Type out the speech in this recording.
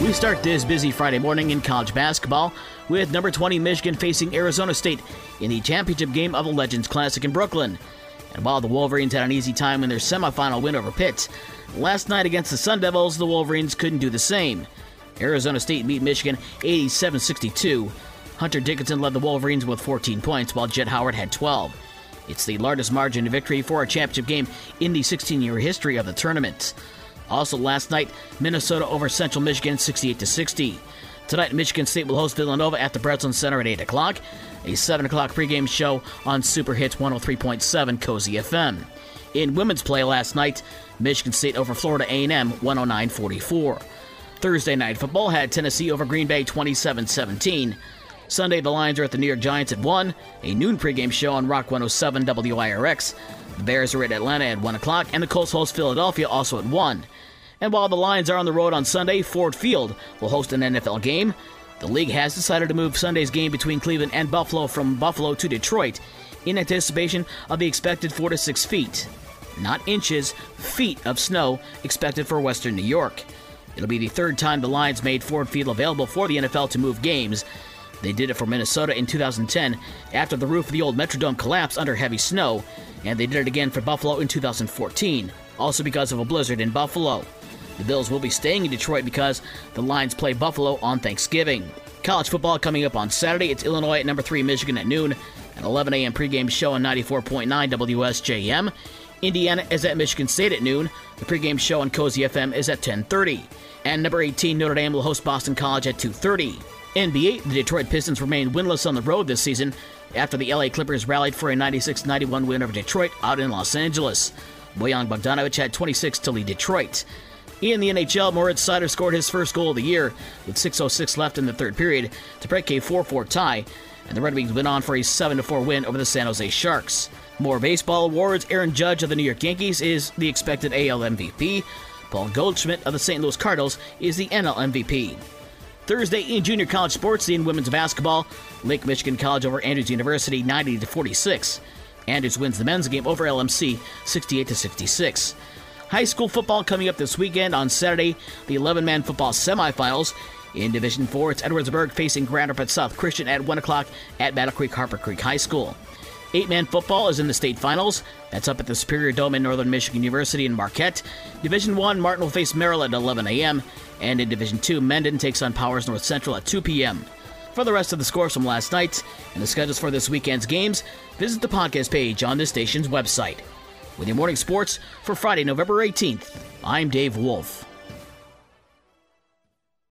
We start this busy Friday morning in college basketball with number 20 Michigan facing Arizona State in the championship game of the Legends Classic in Brooklyn. And while the Wolverines had an easy time in their semifinal win over Pitt, last night against the Sun Devils, the Wolverines couldn't do the same. Arizona State beat Michigan 87 62. Hunter Dickinson led the Wolverines with 14 points, while Jett Howard had 12. It's the largest margin of victory for a championship game in the 16 year history of the tournament. Also last night, Minnesota over Central Michigan 68 60. Tonight, Michigan State will host Villanova at the Breslin Center at 8 o'clock. A 7 o'clock pregame show on Super Hits 103.7 Cozy FM. In women's play last night, Michigan State over Florida A&M 109-44. Thursday night football had Tennessee over Green Bay 27-17. Sunday, the Lions are at the New York Giants at 1. A noon pregame show on Rock 107 WIRX. The Bears are at Atlanta at 1 o'clock, and the Colts host Philadelphia also at 1. And while the Lions are on the road on Sunday, Ford Field will host an NFL game. The league has decided to move Sunday's game between Cleveland and Buffalo from Buffalo to Detroit in anticipation of the expected 4 to 6 feet, not inches, feet of snow expected for Western New York. It'll be the third time the Lions made Ford Field available for the NFL to move games. They did it for Minnesota in 2010 after the roof of the old Metrodome collapsed under heavy snow, and they did it again for Buffalo in 2014, also because of a blizzard in Buffalo. The Bills will be staying in Detroit because the Lions play Buffalo on Thanksgiving. College football coming up on Saturday. It's Illinois at number 3 Michigan at noon. An 11 a.m. pregame show on 94.9 WSJM. Indiana is at Michigan State at noon. The pregame show on Cozy FM is at 10:30. And number 18 Notre Dame will host Boston College at 2:30. NBA, the Detroit Pistons remain winless on the road this season after the LA Clippers rallied for a 96-91 win over Detroit out in Los Angeles. Bojan Bogdanovic had 26 to lead Detroit. In the NHL, Moritz Seider scored his first goal of the year with 6.06 left in the third period to break a 4 4 tie, and the Red Wings went on for a 7 4 win over the San Jose Sharks. More baseball awards Aaron Judge of the New York Yankees is the expected AL MVP. Paul Goldschmidt of the St. Louis Cardinals is the NL MVP. Thursday in junior college sports in women's basketball, Lake Michigan College over Andrews University 90 to 46. Andrews wins the men's game over LMC 68 to 66. High school football coming up this weekend on Saturday, the 11 man football semifinals. In Division 4, it's Edwardsburg facing Grand Rapids South Christian at 1 o'clock at Battle Creek Harper Creek High School. Eight man football is in the state finals. That's up at the Superior Dome in Northern Michigan University in Marquette. Division 1, Martin will face Merrill at 11 a.m. And in Division 2, Mendon takes on Powers North Central at 2 p.m. For the rest of the scores from last night and the schedules for this weekend's games, visit the podcast page on this station's website. With your morning sports for Friday, November 18th, I'm Dave Wolf.